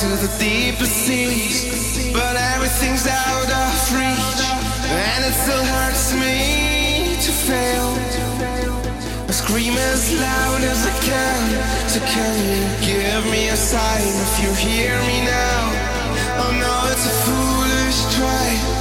to the deepest seas but everything's out of reach and it still hurts me to fail I scream as loud as I can. So can you give me a sign if you hear me now? Oh no, it's a foolish try,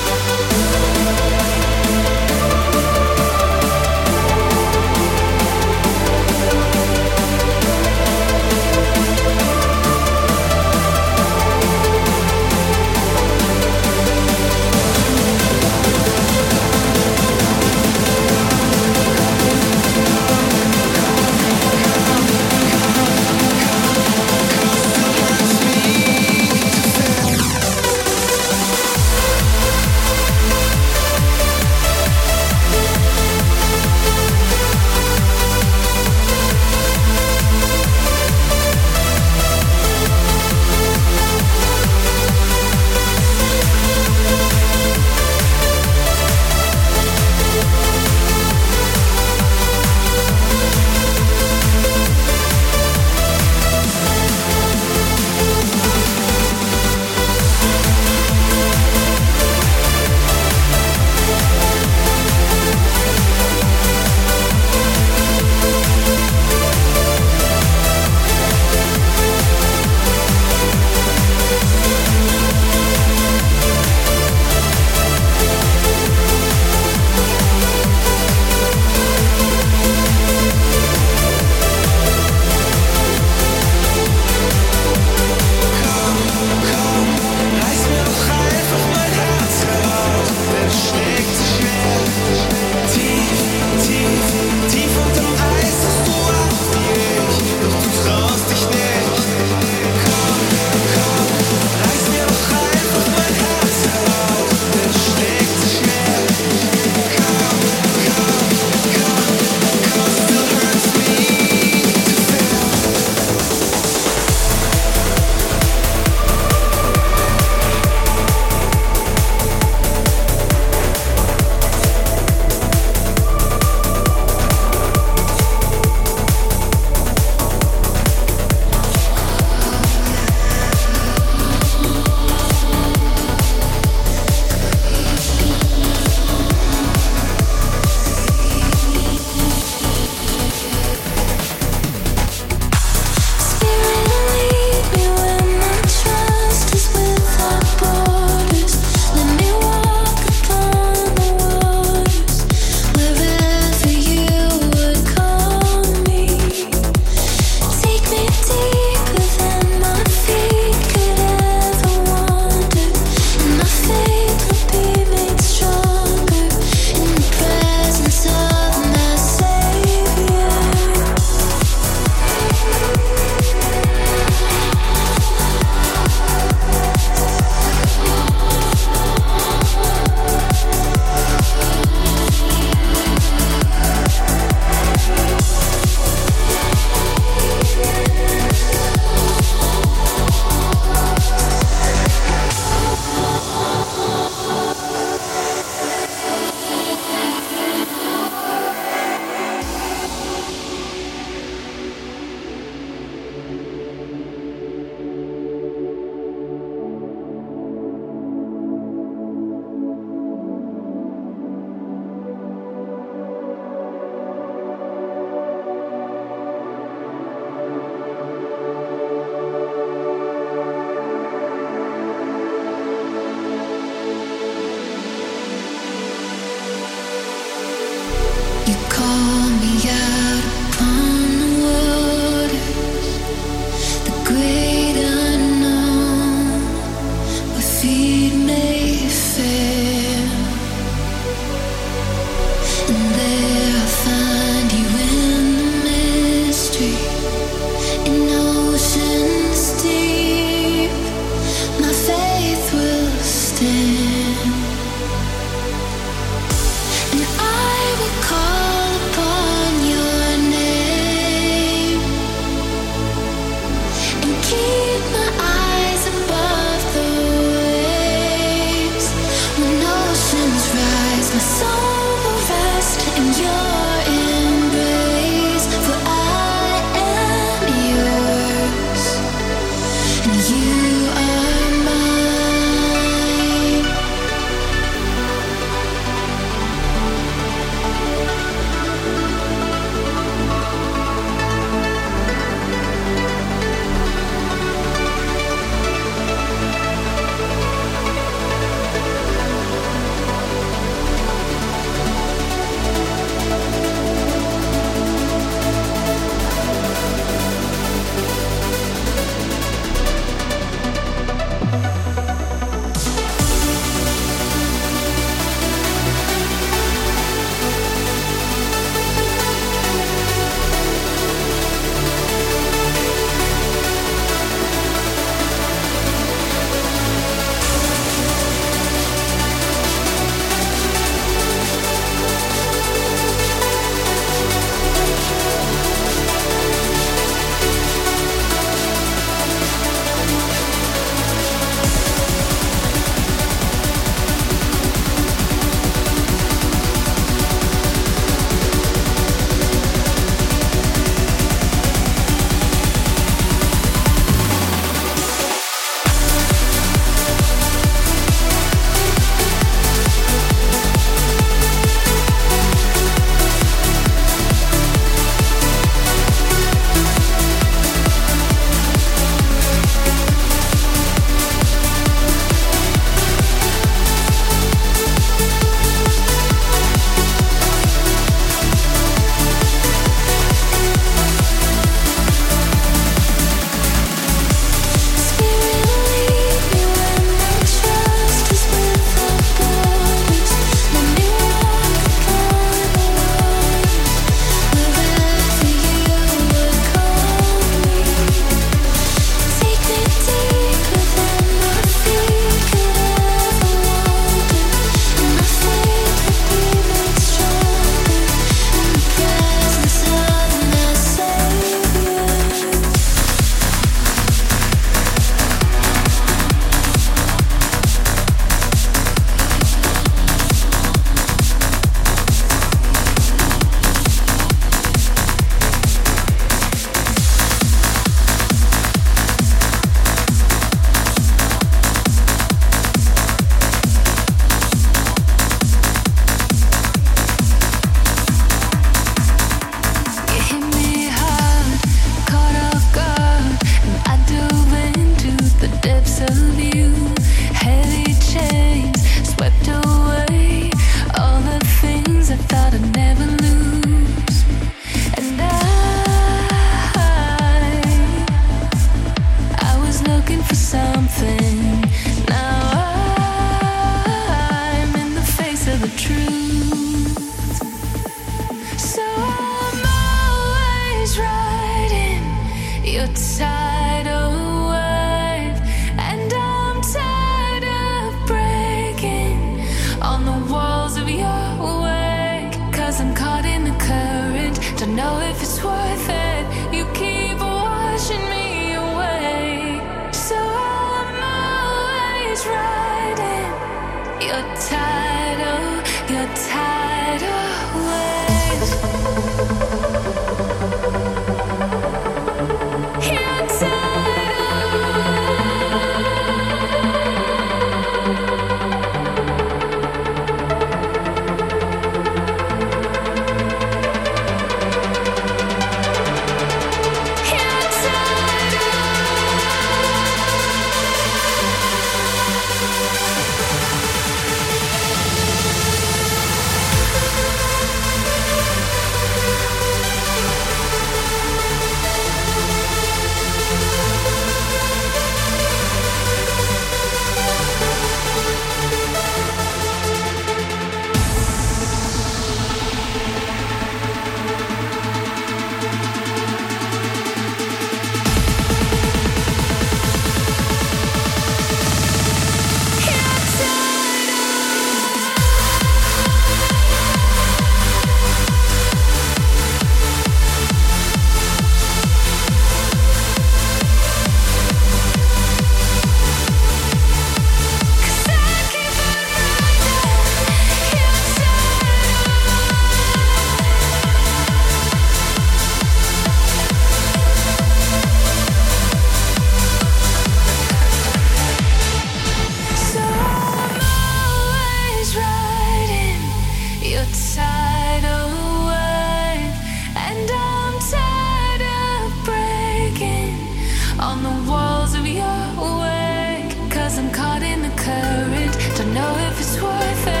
current. Don't know if it's worth it.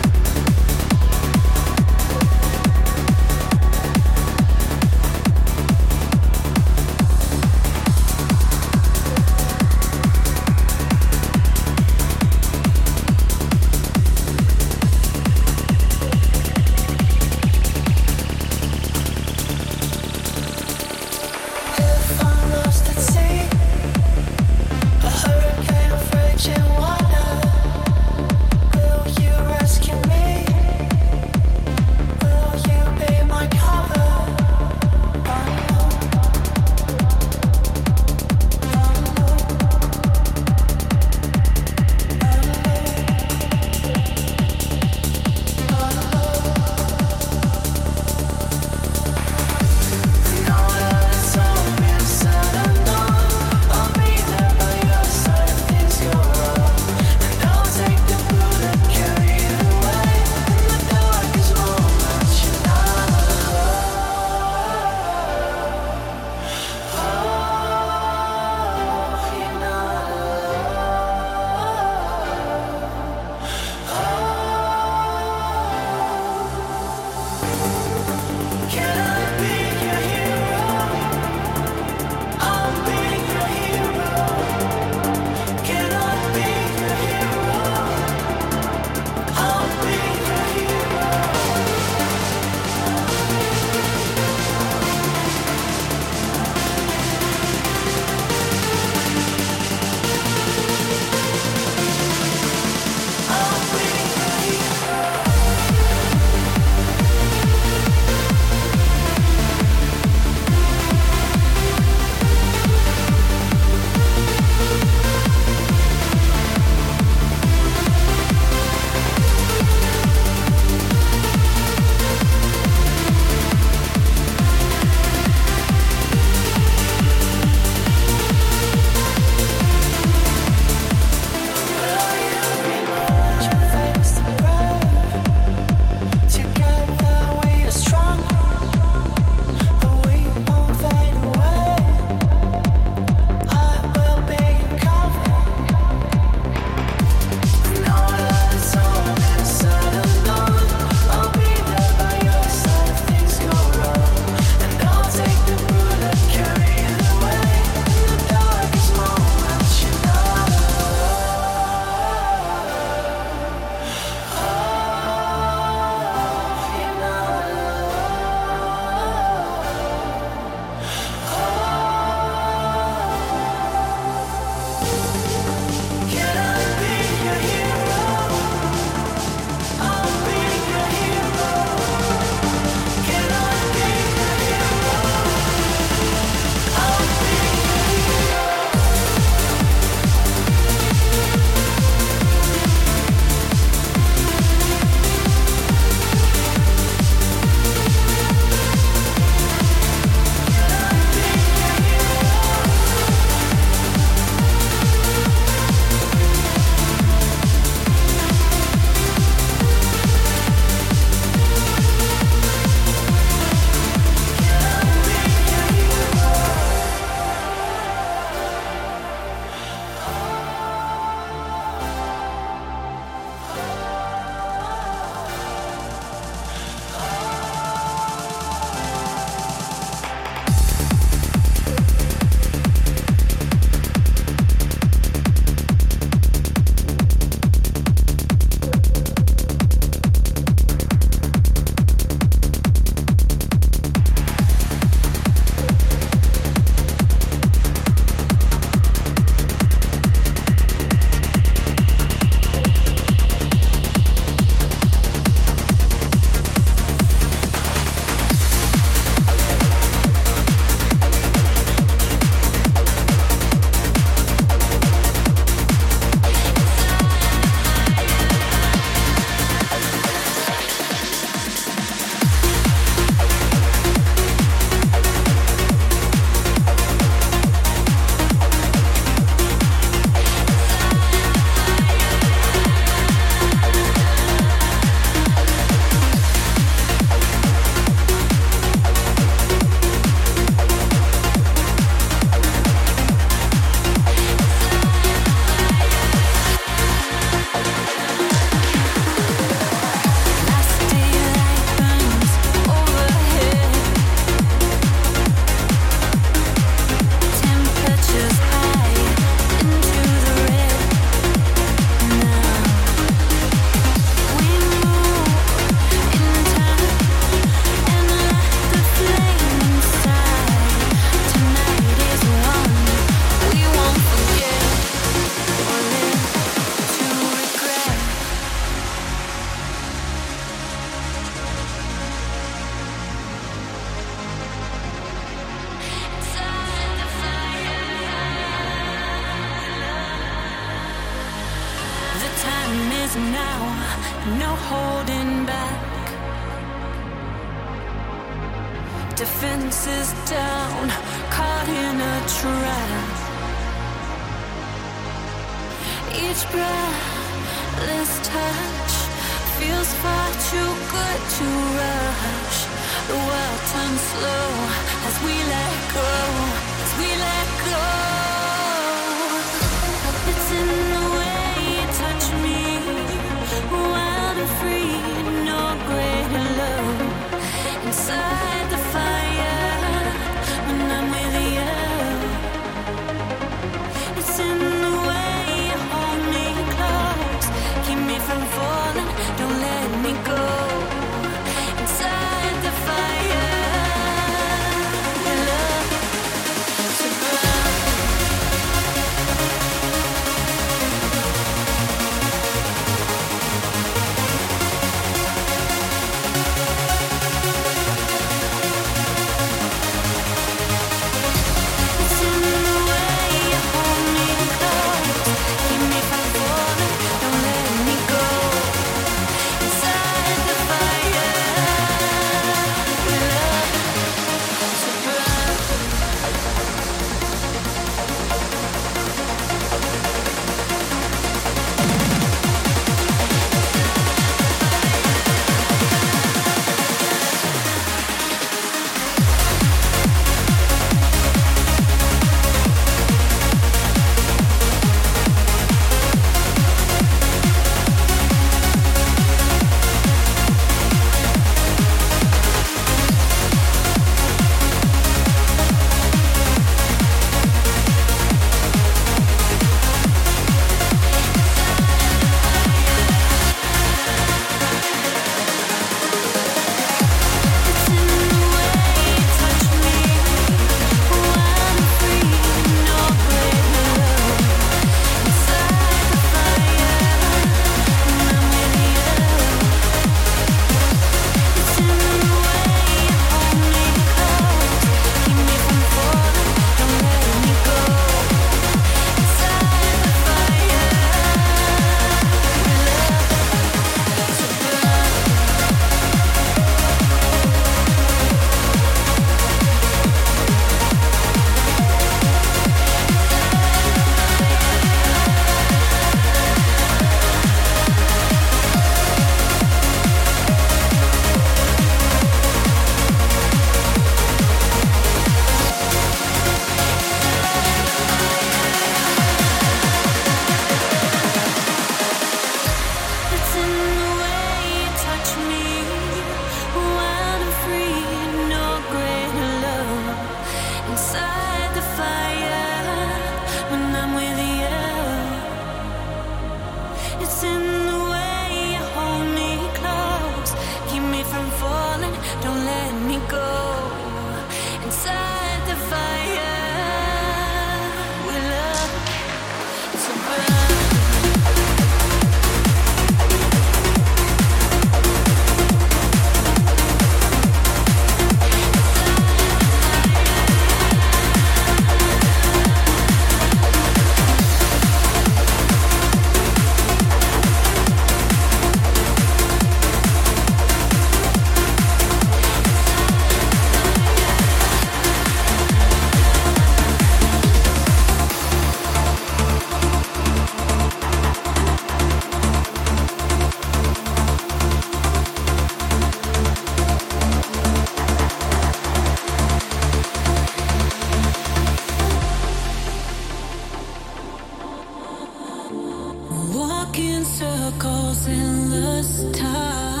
Walk in circles endless time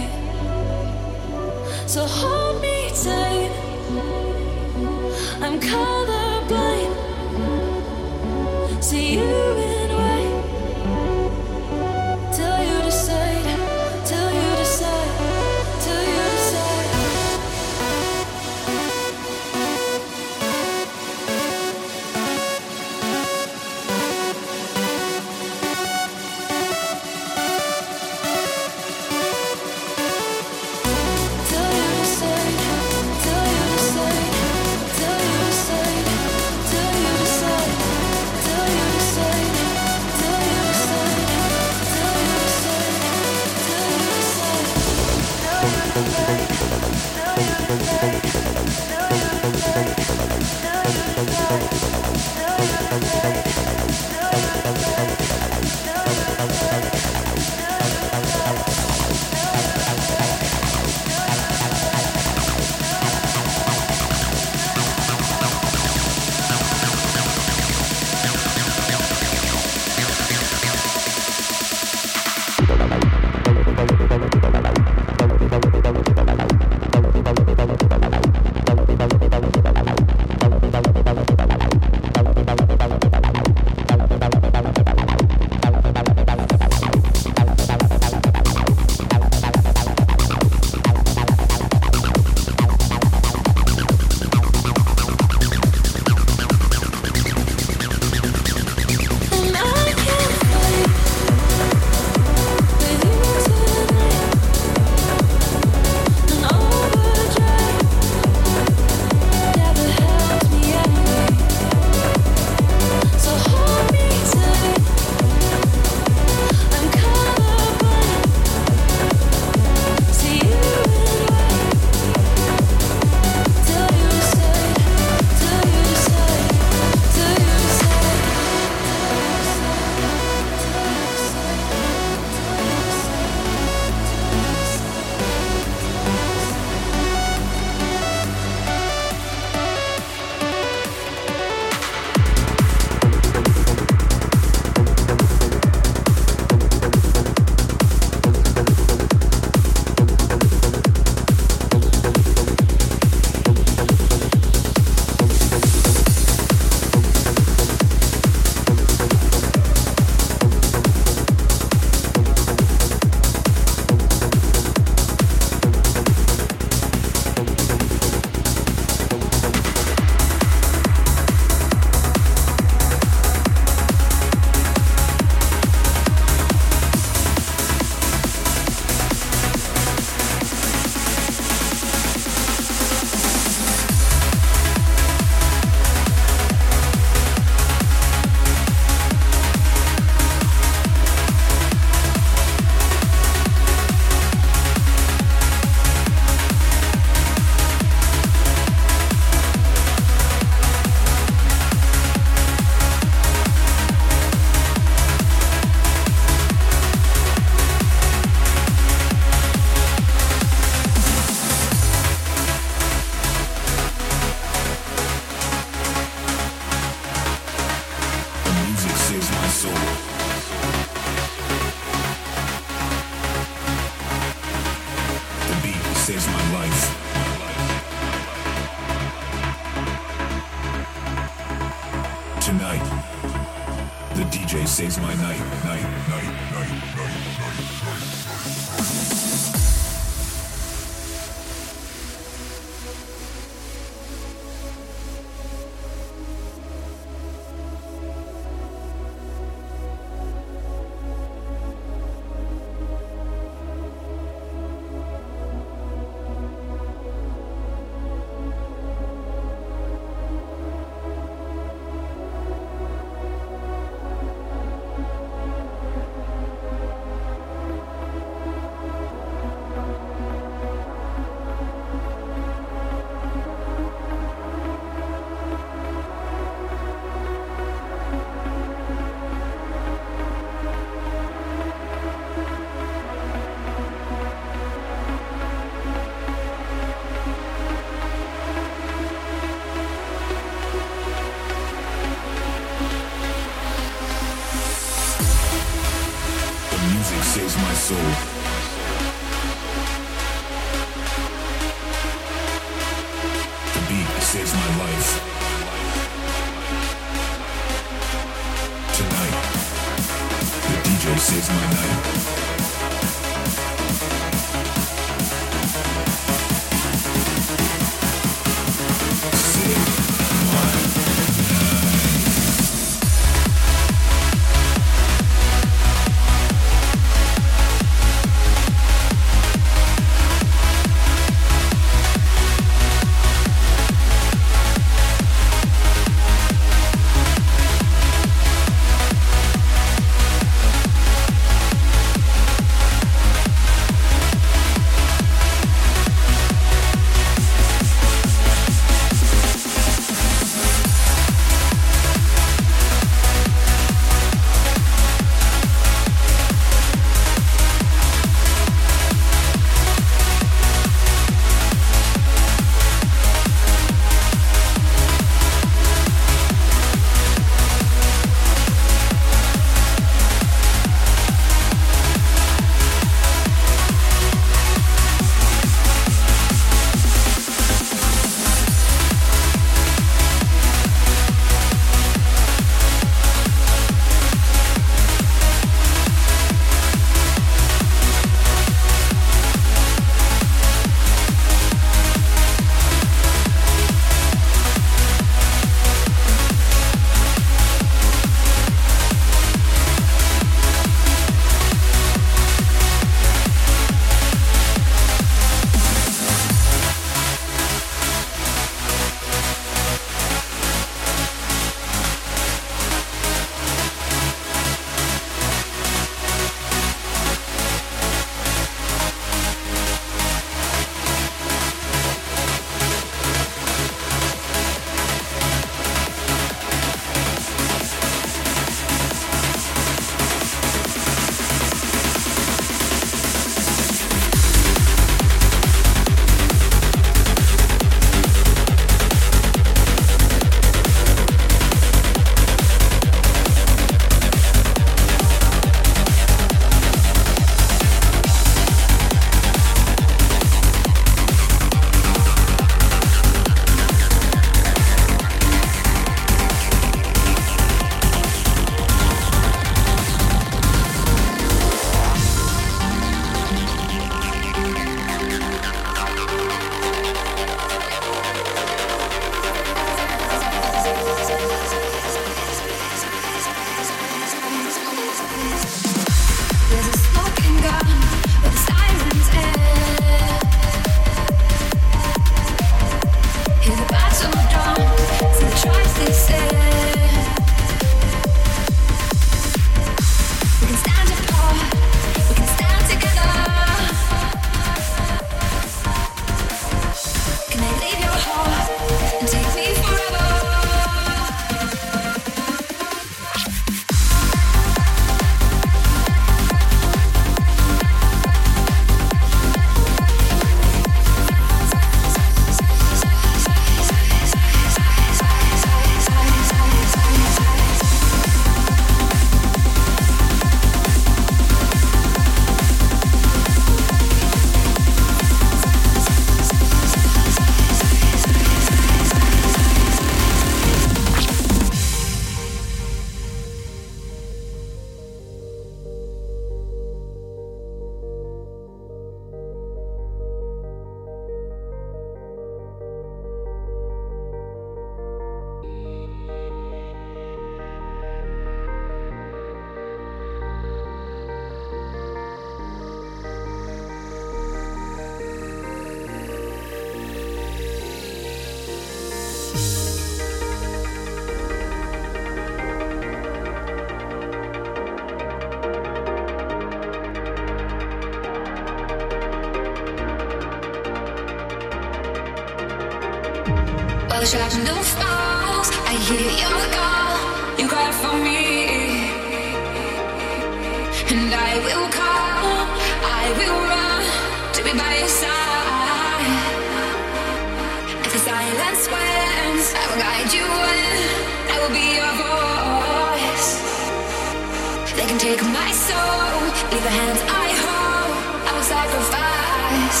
will sacrifice.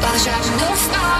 While the falls, I